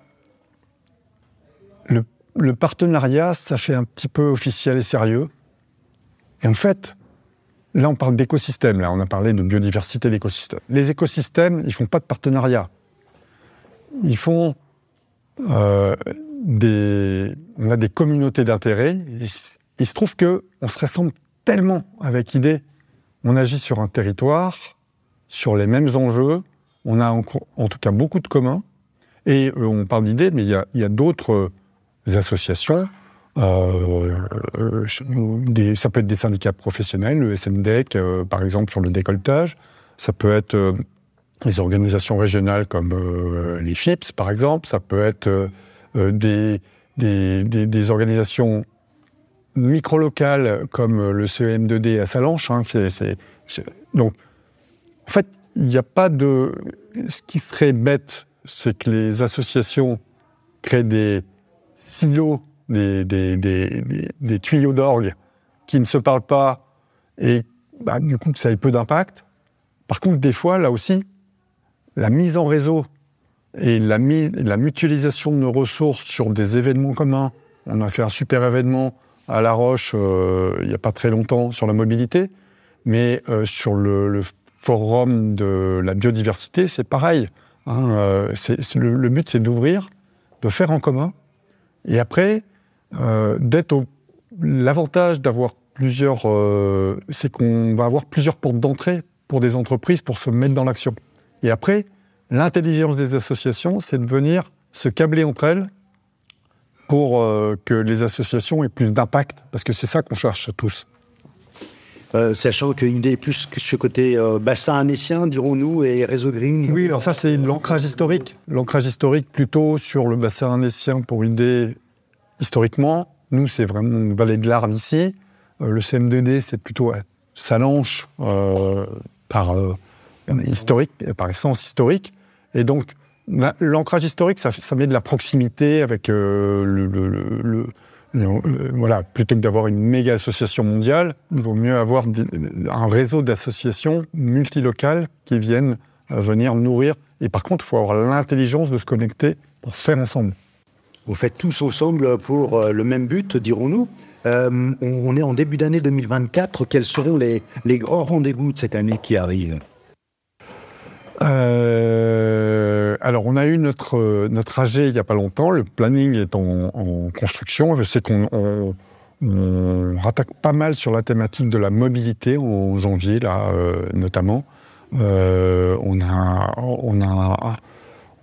le, partenariat, ça fait un petit peu officiel et sérieux. Et en fait, là, on parle d'écosystème. Là, on a parlé de biodiversité d'écosystème. Les écosystèmes, ils font pas de partenariat. Ils font euh, des. On a des communautés d'intérêt. Il se trouve que on se ressemble tellement avec IDE on agit sur un territoire, sur les mêmes enjeux, on a en, tout cas beaucoup de communs, et euh, on parle d'idées, mais il y a, d'autres euh, associations, euh, ça peut être des syndicats professionnels, le SMDEC par exemple sur le décolletage, ça peut être les organisations régionales comme les FIPS par exemple, ça peut être des, des, organisations micro-locales comme le CEM2D à Salanches. Hein, donc, en fait, il n'y a pas de. Ce qui serait bête, c'est que les associations créent des silos, des, tuyaux d'orgue qui ne se parlent pas et bah, du coup que ça ait peu d'impact. Par contre, des fois, là aussi, la mise en réseau et la mutualisation de nos ressources sur des événements communs. On a fait un super événement à La Roche euh, il n'y a pas très longtemps sur la mobilité, mais euh, sur le, forum de la biodiversité, c'est pareil. Hein, euh, le, but, c'est d'ouvrir, de faire en commun, et après, d'être L'avantage d'avoir plusieurs, c'est qu'on va avoir plusieurs portes d'entrée pour des entreprises pour se mettre dans l'action. Et après, l'intelligence des associations, c'est de venir se câbler entre elles pour euh, que les associations aient plus d'impact, parce que c'est ça qu'on cherche tous. Euh, sachant qu'une idée plus que ce côté euh, bassin annécien, dirons-nous, et réseau green. Oui, alors ça c'est l'ancrage historique. L'ancrage historique plutôt sur le bassin annécien pour une idée historiquement, nous, c'est vraiment une vallée de l'Arve ici. le CM2D, c'est plutôt Salanche par historique, par essence historique. Et donc, l'ancrage historique, ça, ça, met de la proximité avec le, le euh, voilà, plutôt que d'avoir une méga association mondiale, il vaut mieux avoir un réseau d'associations multilocales qui viennent euh, venir nourrir. Et par contre, il faut avoir l'intelligence de se connecter pour faire ensemble. Vous faites tous ensemble pour euh, le même but, dirons-nous. on est en début d'année 2024. Quels seront les, les grands rendez-vous de cette année qui arrive? Euh, alors, on a eu notre, notre AG il n'y a pas longtemps. Le planning est en, construction. Je sais qu'on rattaque pas mal sur la thématique de la mobilité en janvier, là, euh, notamment. Euh, on, a, on, a,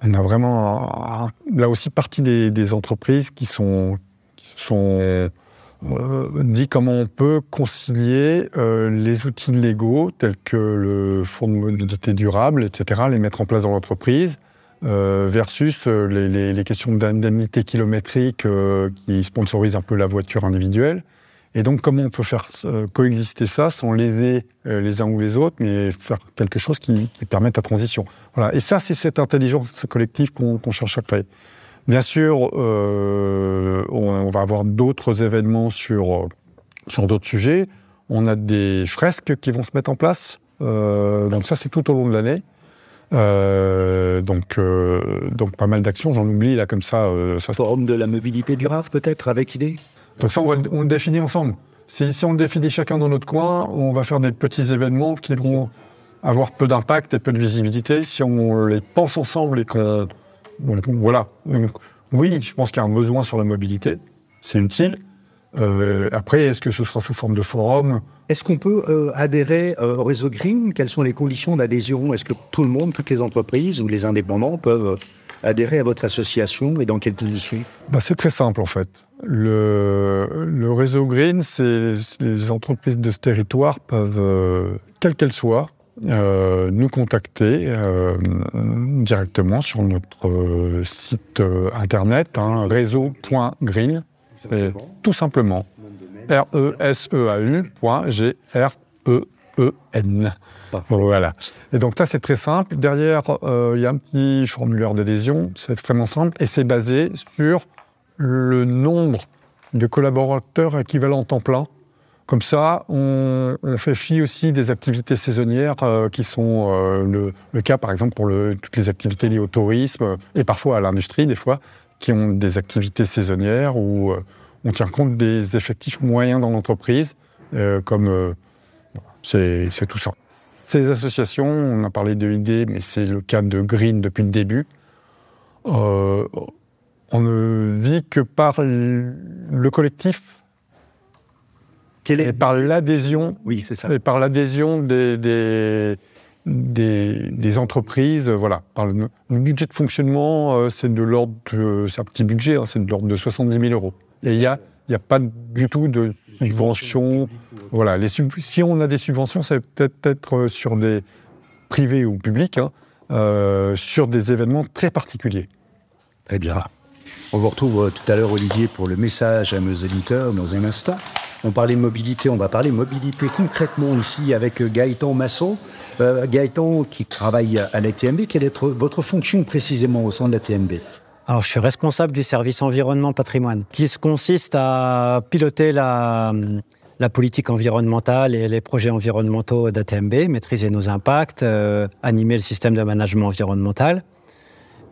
on a vraiment, là aussi, partie des, des entreprises qui sont, qui sont euh, dit comment on peut concilier euh, les outils légaux tels que le fonds de mobilité durable, etc., les mettre en place dans l'entreprise, euh, versus les, questions d'indemnité kilométrique qui sponsorisent un peu la voiture individuelle. Et donc, comment on peut faire coexister ça sans léser les uns ou les autres, mais faire quelque chose qui, permette la transition. Voilà. Et ça, c'est cette intelligence collective qu'on cherche à créer. Bien sûr, euh, on, va avoir d'autres événements sur, sur d'autres sujets. On a des fresques qui vont se mettre en place. Euh, donc ça, c'est tout au long de l'année. Euh, donc, donc pas mal d'actions. J'en oublie là comme ça. ça Forum de la mobilité durable peut-être avec idée. Donc ça, on, va, on le définit ensemble. Si, si on le définit chacun dans notre coin, on va faire des petits événements qui vont avoir peu d'impact et peu de visibilité. Si on les pense ensemble et qu'on voilà. oui, je pense qu'il y a un besoin sur la mobilité. C'est utile. Euh, après, est-ce que ce sera sous forme de forum? Est-ce qu'on peut euh, adhérer euh, au réseau Green? Quelles sont les conditions d'adhésion? Est-ce que tout le monde, toutes les entreprises ou les indépendants peuvent adhérer à votre association et dans quelles conditions bah, C'est très simple en fait. Le, le réseau Green, c'est les entreprises de ce territoire peuvent, quelles qu'elles soient, euh, nous contacter euh, directement sur notre euh, site internet, hein, réseau.green, tout simplement. R-E-S-E-A-U.G-R-E-E-N. Voilà. Et donc là, c'est très simple. Derrière, il y a un petit formulaire d'adhésion. C'est extrêmement simple. Et c'est basé sur le nombre de collaborateurs équivalents temps plein comme ça, on, fait fi aussi des activités saisonnières euh, qui sont euh, le, cas, par exemple, pour toutes les activités liées au tourisme euh, et parfois à l'industrie, des fois, qui ont des activités saisonnières où on tient compte des effectifs moyens dans l'entreprise, comme c'est tout ça. Ces associations, on a parlé de ID, mais c'est le cas de Green depuis le début. on ne vit que par le collectif et par l'adhésion, oui, c'est ça. Et par l'adhésion des, des, des, entreprises, voilà. Par le, budget de fonctionnement, euh, c'est de l'ordre, c'est un petit budget, hein, c'est de l'ordre de 70 000 euros. Et il y a, il y a pas du tout de subventions. Voilà, les si on a des subventions, ça peut être être euh, sur des privés ou publics, hein, euh, sur des événements très particuliers. Très bien. On vous retrouve tout à l'heure, Olivier, pour le message à nos éditeurs dans un instant. On parlait de mobilité, on va parler mobilité concrètement ici avec Gaëtan Masson. Euh, Gaëtan qui travaille à la TMB, quelle est votre fonction précisément au sein de la TMB alors, je suis responsable du service environnement patrimoine, qui consiste à piloter la, la politique environnementale et les projets environnementaux d'ATMB, maîtriser nos impacts, euh, animer le système de management environnemental.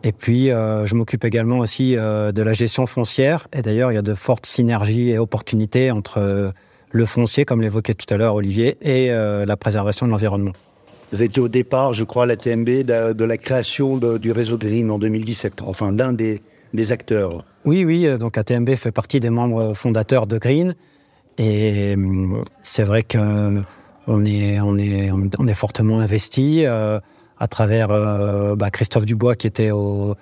Et puis, euh, je m'occupe également aussi euh, de la gestion foncière. Et d'ailleurs, il y a de fortes synergies et opportunités entre euh, le foncier, comme l'évoquait tout à l'heure Olivier, et la préservation de l'environnement. Vous étiez au départ, je crois, à la TMB de, la création du réseau Green en 2017, enfin l'un des, acteurs. Oui, oui, donc ATMB fait partie des membres fondateurs de Green. Et c'est vrai qu'on est, on est, on est fortement investi à travers euh, bah, Christophe Dubois qui était au,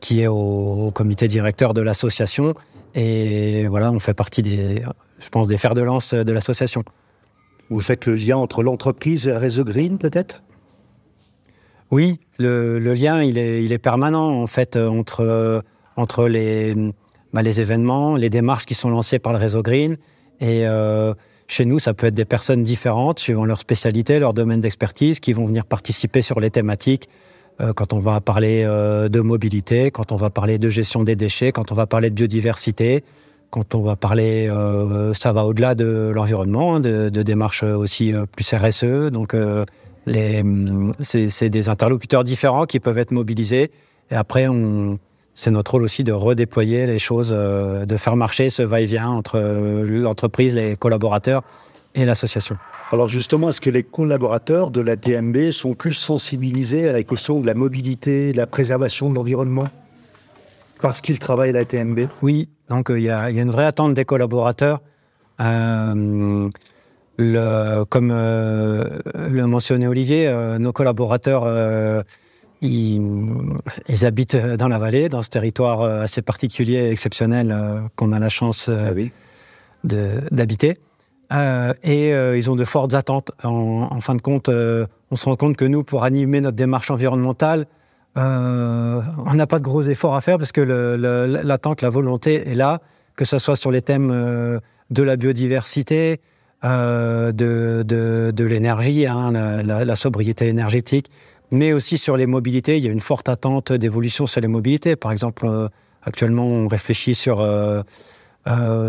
qui est au, comité directeur de l'association. Et voilà, on fait partie des, je pense, des fers de lance de l'association. Vous faites le lien entre l'entreprise et réseau Green, peut-être? Oui, le, lien, il est, il est permanent, en fait, entre, entre les, bah, les événements, les démarches qui sont lancées par le réseau Green. Et euh, chez nous, ça peut être des personnes différentes, suivant leur spécialité, leur domaine d'expertise, qui vont venir participer sur les thématiques. Euh, quand on va parler euh, de mobilité, quand on va parler de gestion des déchets, quand on va parler de biodiversité, quand on va parler, euh, ça va au-delà de l'environnement, hein, de, de, démarches aussi plus RSE. Donc, euh, c'est des interlocuteurs différents qui peuvent être mobilisés. Et après, c'est notre rôle aussi de redéployer les choses, de faire marcher ce va-et-vient entre l'entreprise, les collaborateurs et l'association. Alors justement, est-ce que les collaborateurs de la TMB sont plus sensibilisés à la question de la mobilité, de la préservation de l'environnement parce qu'ils travaillent à la TMB Oui, donc il y, a, y, a, une vraie attente des collaborateurs. Euh, le, comme euh, le mentionnait Olivier, euh, nos collaborateurs, euh, ils, ils, habitent dans la vallée, dans ce territoire assez particulier et exceptionnel qu'on a la chance ah oui. d'habiter. et ils ont de fortes attentes. En, en fin de compte, on se rend compte que nous, pour animer notre démarche environnementale, euh, on n'a pas de gros efforts à faire parce que l'attente, la volonté est là, que ce soit sur les thèmes euh, de la biodiversité, euh, de, de, de l'énergie, hein, la, la, la, sobriété énergétique, mais aussi sur les mobilités. Il y a une forte attente d'évolution sur les mobilités. Par exemple, euh, actuellement, on réfléchit sur, euh,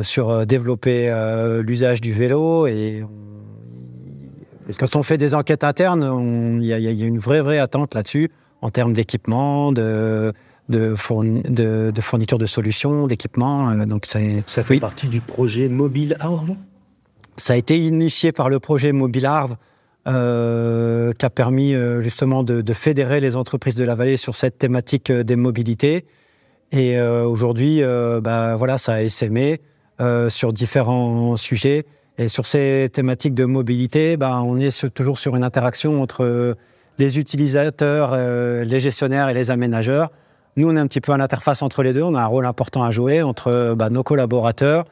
sur développer l'usage du vélo et quand on fait des enquêtes internes, il y, y, a une vraie, vraie attente là-dessus en termes d'équipement, de, de, fourni, de, de, fourniture de solutions, d'équipements. Euh, donc ça, ça fait oui. partie du projet Mobile Arve? Ça a été initié par le projet Mobile Arve, euh, qui a permis euh, justement de, de, fédérer les entreprises de la vallée sur cette thématique euh, des mobilités. Et aujourd'hui, bah, voilà, ça a essaimé sur différents sujets. Et sur ces thématiques de mobilité, bah, on est toujours sur une interaction entre les utilisateurs, euh, les gestionnaires et les aménageurs. Nous, on est un petit peu à l'interface entre les deux. On a un rôle important à jouer entre bah, nos collaborateurs,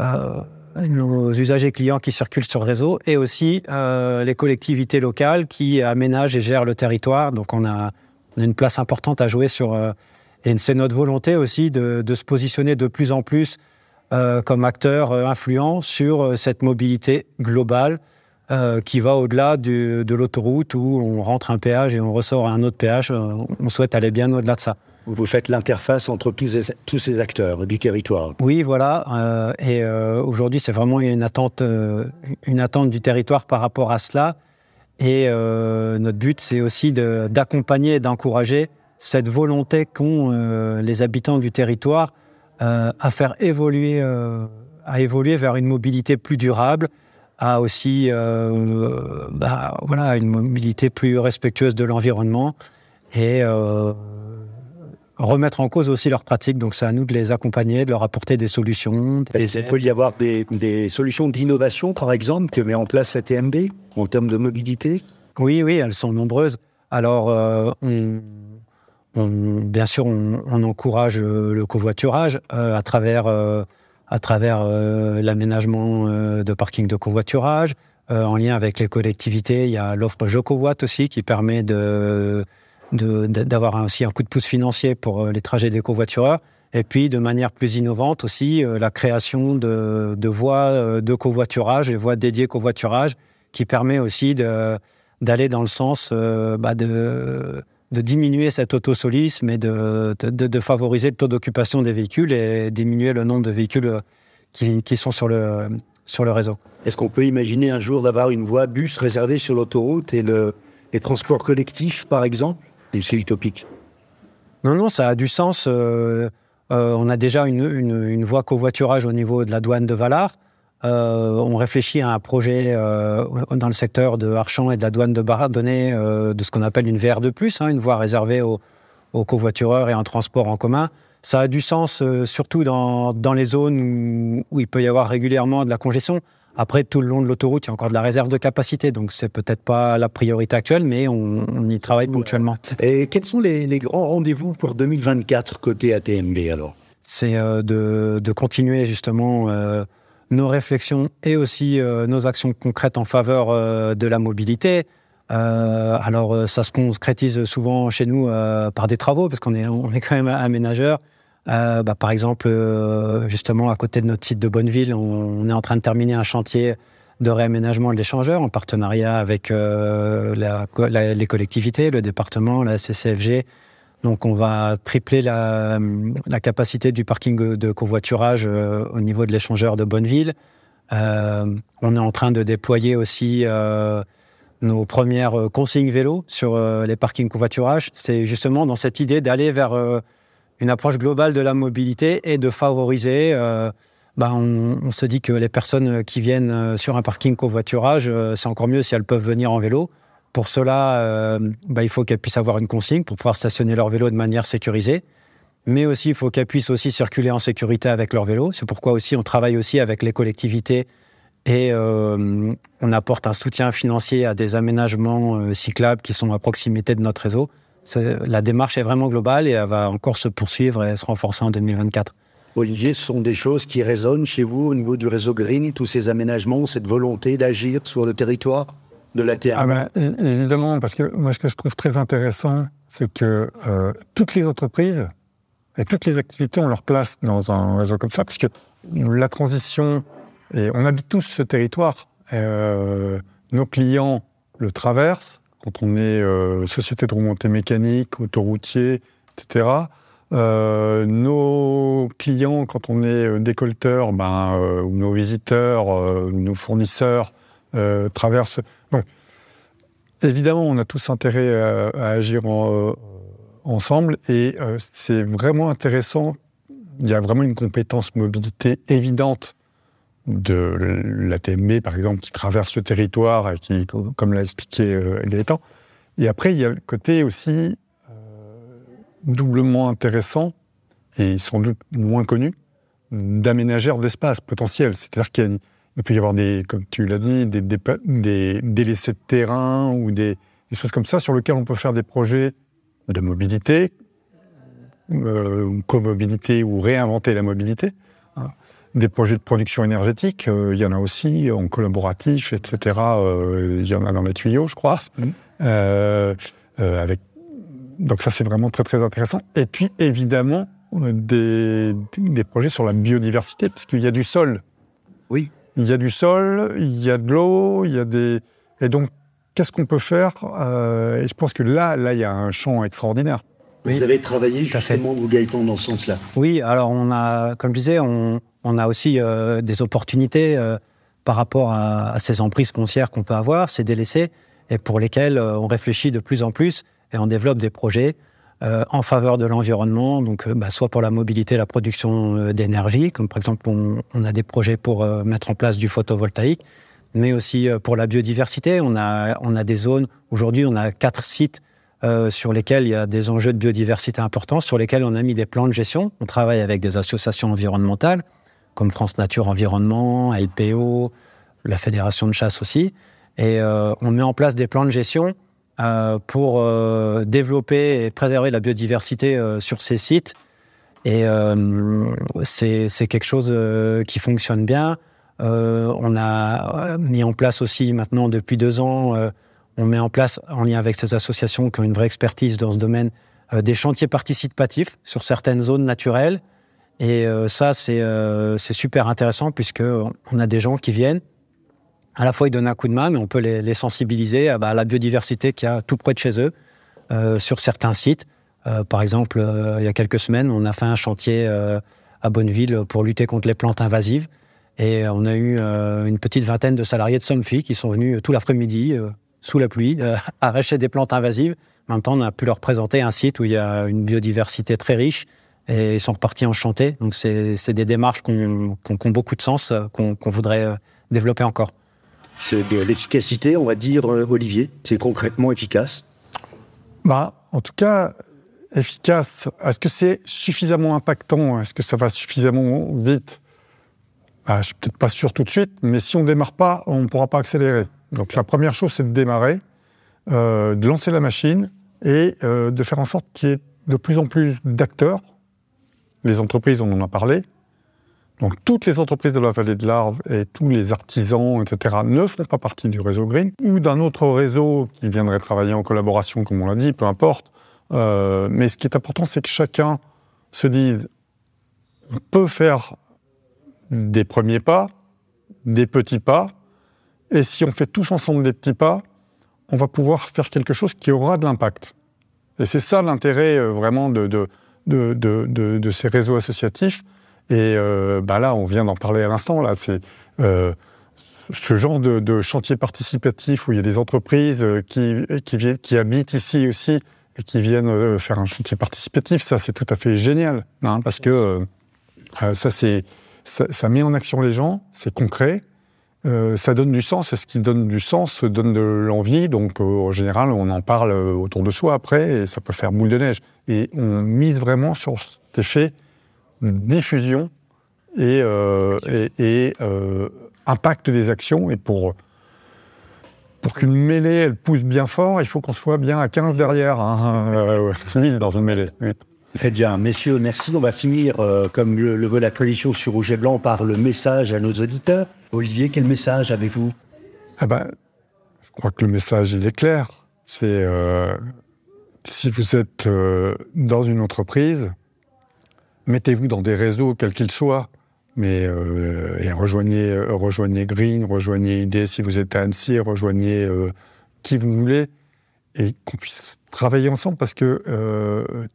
euh, nos usagers clients qui circulent sur le réseau et aussi euh, les collectivités locales qui aménagent et gèrent le territoire. Donc, on a, une place importante à jouer sur. Euh, et c'est notre volonté aussi de, se positionner de plus en plus euh, comme acteur influent sur cette mobilité globale qui va au-delà de l'autoroute où on rentre un péage et on ressort un autre péage. On souhaite aller bien au-delà de ça. Vous faites l'interface entre tous ces, acteurs du territoire. Oui, voilà. Euh, et euh, aujourd'hui, c'est vraiment une attente, euh, une attente du territoire par rapport à cela. Et notre but, c'est aussi d'accompagner et d'encourager cette volonté qu'ont les habitants du territoire à faire évoluer, à vers une mobilité plus durable, a aussi bah, voilà, une mobilité plus respectueuse de l'environnement et remettre en cause aussi leurs pratiques. Donc c'est à nous de les accompagner, de leur apporter des solutions. Des il peut y avoir des, des solutions d'innovation, par exemple, que met en place la TMB en termes de mobilité? Oui, oui, elles sont nombreuses. Alors, euh, on, on, bien sûr, on, on, encourage le covoiturage euh, à travers euh, à travers euh, l'aménagement euh, de parking de covoiturage. Euh, en lien avec les collectivités, il y a l'offre Je Covoit aussi qui permet de, d'avoir aussi un coup de pouce financier pour les trajets des covoitureurs. Et puis, de manière plus innovante aussi, la création de, de voies de covoiturage et voies dédiées covoiturage qui permet aussi d'aller dans le sens bah de de diminuer cet autosolisme et de, de, de favoriser le taux d'occupation des véhicules et diminuer le nombre de véhicules euh, qui, qui sont sur le, sur le réseau. Est-ce qu'on peut imaginer un jour d'avoir une voie bus réservée sur l'autoroute et le, les transports collectifs, par exemple? C'est utopique. Non, non, ça a du sens. Euh, euh, on a déjà une, une, voie covoiturage au niveau de la douane de Valar. Euh, on réfléchit à un projet dans le secteur de Archamps et de la douane de Baradonnais euh, de ce qu'on appelle une VR2+, hein, une voie réservée aux, covoitureurs et en transport en commun. Ça a du sens surtout dans, dans, les zones où, il peut y avoir régulièrement de la congestion. Après, tout le long de l'autoroute, il y a encore de la réserve de capacité, donc c'est peut-être pas la priorité actuelle, mais on, on y travaille ponctuellement. Et quels sont les, les grands rendez-vous pour 2024 côté ATMB alors? C'est de, de, continuer justement nos réflexions et aussi euh, nos actions concrètes en faveur euh, de la mobilité. Euh, alors, ça se concrétise souvent chez nous par des travaux, parce qu'on est, on est quand même aménageur. Euh, bah, par exemple, euh, justement, à côté de notre site de Bonneville, on, est en train de terminer un chantier de réaménagement de l'échangeur en partenariat avec euh, les collectivités, le département, la CCFG. Donc, on va tripler la, capacité du parking de covoiturage au niveau de l'échangeur de Bonneville. on est en train de déployer aussi nos premières consignes vélo sur les parkings covoiturage. C'est justement dans cette idée d'aller vers une approche globale de la mobilité et de favoriser. Euh, bah, on, se dit que les personnes qui viennent euh, sur un parking covoiturage, euh, c'est encore mieux si elles peuvent venir en vélo. Pour cela, bah, il faut qu'elles puissent avoir une consigne pour pouvoir stationner leur vélo de manière sécurisée. Mais aussi, il faut qu'elles puissent aussi circuler en sécurité avec leur vélo. C'est pourquoi aussi on travaille aussi avec les collectivités et on apporte un soutien financier à des aménagements cyclables qui sont à proximité de notre réseau la démarche est vraiment globale et elle va encore se poursuivre et se renforcer en 2024. Olivier, ce sont des choses qui résonnent chez vous au niveau du réseau Green, tous ces aménagements, cette volonté d'agir sur le territoire de la Terre? Ah ben, Évidemment, parce que moi, ce que je trouve très intéressant, c'est que euh, toutes les entreprises et toutes les activités ont leur place dans un réseau comme ça, parce que la transition, et on habite tous ce territoire, euh, nos clients le traversent, quand on est euh, société de remontée mécanique, autoroutier, etc. Euh, nos clients, quand on est euh, décolteur, ben, nos visiteurs, nos fournisseurs traversent. Évidemment, on a tous intérêt à, agir ensemble et c'est vraiment intéressant. Il y a vraiment une compétence mobilité évidente de la TMB, par exemple, qui traverse le territoire, et qui, comme l'a expliqué euh, Gaëtan. Et après, il y a le côté aussi euh, doublement intéressant, et sans doute moins connu, d'aménageurs d'espace potentiels. C'est-à-dire qu'il peut y avoir des, comme tu l'as dit, des, des, délaissés de terrain ou des, choses comme ça sur lesquels on peut faire des projets de mobilité, euh, comobilité ou réinventer la mobilité. Hein des projets de production énergétique, euh, il y en a aussi en collaboratif, etc. Euh, il y en a dans les tuyaux, je crois. Mmh. Euh, avec... Donc ça, c'est vraiment très, très intéressant. Et puis, évidemment, des, des projets sur la biodiversité, parce qu'il y a du sol. Oui. Il y a du sol, il y a de l'eau, il y a des... Et donc, qu'est-ce qu'on peut faire Et je pense que là, là, il y a un champ extraordinaire. Vous avez travaillé justement, vous, Gaëtan, dans ce sens-là Oui, alors on a, comme je disais, on, on a aussi euh, des opportunités euh, par rapport à, ces emprises foncières qu'on peut avoir, ces délaissés, et pour lesquels euh, on réfléchit de plus en plus et on développe des projets en faveur de l'environnement, donc bah, soit pour la mobilité, la production d'énergie, comme par exemple on, a des projets pour mettre en place du photovoltaïque, mais aussi pour la biodiversité. On a, on a des zones, aujourd'hui on a quatre sites sur lesquels il y a des enjeux de biodiversité importants, sur lesquels on a mis des plans de gestion. On travaille avec des associations environnementales comme France Nature Environnement, LPO, la Fédération de chasse aussi. Et euh, on met en place des plans de gestion euh, pour euh, développer et préserver la biodiversité sur ces sites. Et c'est quelque chose qui fonctionne bien. on a mis en place aussi maintenant depuis deux ans, on met en place en lien avec ces associations qui ont une vraie expertise dans ce domaine, des chantiers participatifs sur certaines zones naturelles et euh, ça, euh, c'est super intéressant puisque on a des gens qui viennent. À la fois, ils donnent un coup de main, mais on peut les, sensibiliser à, bah, la biodiversité qu'il y a tout près de chez eux, euh, sur certains sites. par exemple, il y a quelques semaines, on a fait un chantier à Bonneville pour lutter contre les plantes invasives. Et on a eu une petite vingtaine de salariés de Somfy qui sont venus tout l'après-midi, sous la pluie, arracher des plantes invasives. Maintenant, on a pu leur présenter un site où il y a une biodiversité très riche, et ils sont repartis enchantés. Donc, c'est des démarches qui ont, beaucoup de sens, euh, qu'on voudrait euh, développer encore. C'est de l'efficacité, on va dire, euh, Olivier? C'est concrètement efficace? Bah, En tout cas, efficace. Est-ce que c'est suffisamment impactant? Est-ce que ça va suffisamment vite? Bah, Je ne suis peut-être pas sûr tout de suite, mais si on ne démarre pas, on ne pourra pas accélérer. Donc la première chose, c'est de démarrer, de lancer la machine et de faire en sorte qu'il y ait de plus en plus d'acteurs les entreprises, on en a parlé. Donc toutes les entreprises de la vallée de l'Arve et tous les artisans, etc., ne font pas partie du réseau Green ou d'un autre réseau qui viendrait travailler en collaboration, comme on l'a dit, peu importe. Euh, mais ce qui est important, c'est que chacun se dise on peut faire des premiers pas, des petits pas, et si on fait tous ensemble des petits pas, on va pouvoir faire quelque chose qui aura de l'impact. Et c'est ça l'intérêt euh, vraiment de, de, de, ces réseaux associatifs. Et euh, bah là, on vient d'en parler à l'instant. Là, c'est euh, ce genre de, chantier participatif où il y a des entreprises qui, qui, viennent, qui habitent ici aussi et qui viennent faire un chantier participatif. Ça, c'est tout à fait génial, hein, parce que ça, c'est ça, ça, met en action les gens, c'est concret. Euh, ça donne du sens, et ce qui donne du sens donne de l'envie. Donc, euh, en général, on en parle euh, autour de soi après, et ça peut faire boule de neige. Et on mise vraiment sur cet effet diffusion et, impact des actions. Et pour, pour qu'une mêlée elle pousse bien fort, il faut qu'on soit bien à 15 derrière. Hein, dans une mêlée. Très bien. Messieurs, merci. On va finir, comme le, le veut la coalition sur Rouge et Blanc, par le message à nos auditeurs. Olivier, quel message avez-vous? Ah ben, Je crois que le message, il est clair. C'est euh, si vous êtes euh, dans une entreprise, mettez-vous dans des réseaux, quels qu'ils soient, mais euh, et rejoignez, rejoignez Green, rejoignez ID si vous êtes à Annecy, rejoignez qui vous voulez, et qu'on puisse travailler ensemble parce que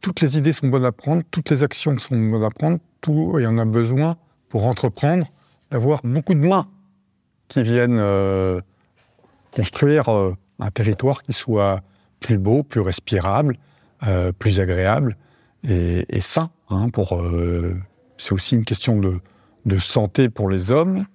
toutes les idées sont bonnes à prendre, toutes les actions sont bonnes à prendre, tout, y en a besoin pour entreprendre d'avoir beaucoup de mains qui viennent euh, construire euh, un territoire qui soit plus beau, plus respirable, euh, plus agréable et, sain. Hein, pour, c'est aussi une question de, de, santé pour les hommes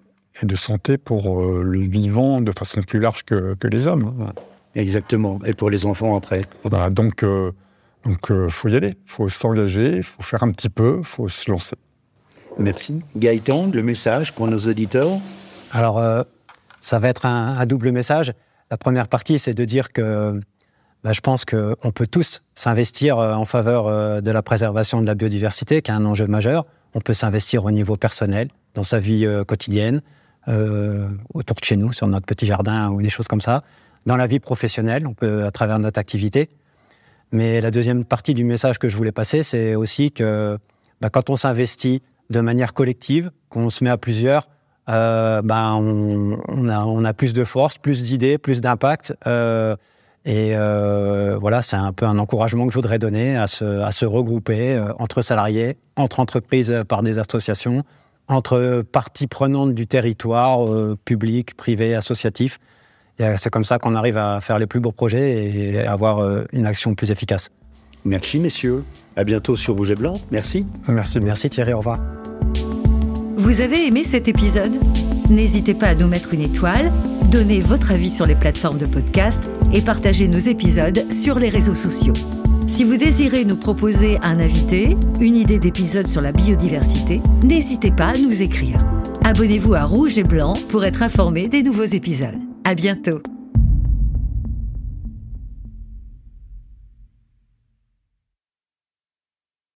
et de santé pour le vivant de façon plus large que, que, les hommes. Hein. Exactement. Et pour les enfants après. Bah, donc, donc, faut y aller, faut s'engager, faut faire un petit peu, faut se lancer. Merci. Gaëtan, le message pour nos auditeurs Alors, euh, ça va être un, double message. La première partie, c'est de dire que bah, je pense qu'on peut tous s'investir euh, en faveur euh, de la préservation de la biodiversité, qui est un enjeu majeur. On peut s'investir au niveau personnel, dans sa vie quotidienne, autour de chez nous, sur notre petit jardin ou des choses comme ça. Dans la vie professionnelle, on peut à travers notre activité. Mais la deuxième partie du message que je voulais passer, c'est aussi que bah, quand on s'investit de manière collective, qu'on se met à plusieurs, euh, ben on, a, plus de force, plus d'idées, plus d'impact. Euh, et euh, voilà, c'est un peu un encouragement que je voudrais donner à se, à se regrouper entre salariés, entre entreprises par des associations, entre parties prenantes du territoire, public, privé, associatif. C'est comme ça qu'on arrive à faire les plus beaux projets et avoir une action plus efficace. Merci messieurs. À bientôt sur Rouge et Blanc. Merci. Merci. Merci Thierry. Au revoir. Vous avez aimé cet épisode? N'hésitez pas à nous mettre une étoile, donner votre avis sur les plateformes de podcast et partager nos épisodes sur les réseaux sociaux. Si vous désirez nous proposer un invité, une idée d'épisode sur la biodiversité, n'hésitez pas à nous écrire. Abonnez-vous à Rouge et Blanc pour être informé des nouveaux épisodes. À bientôt.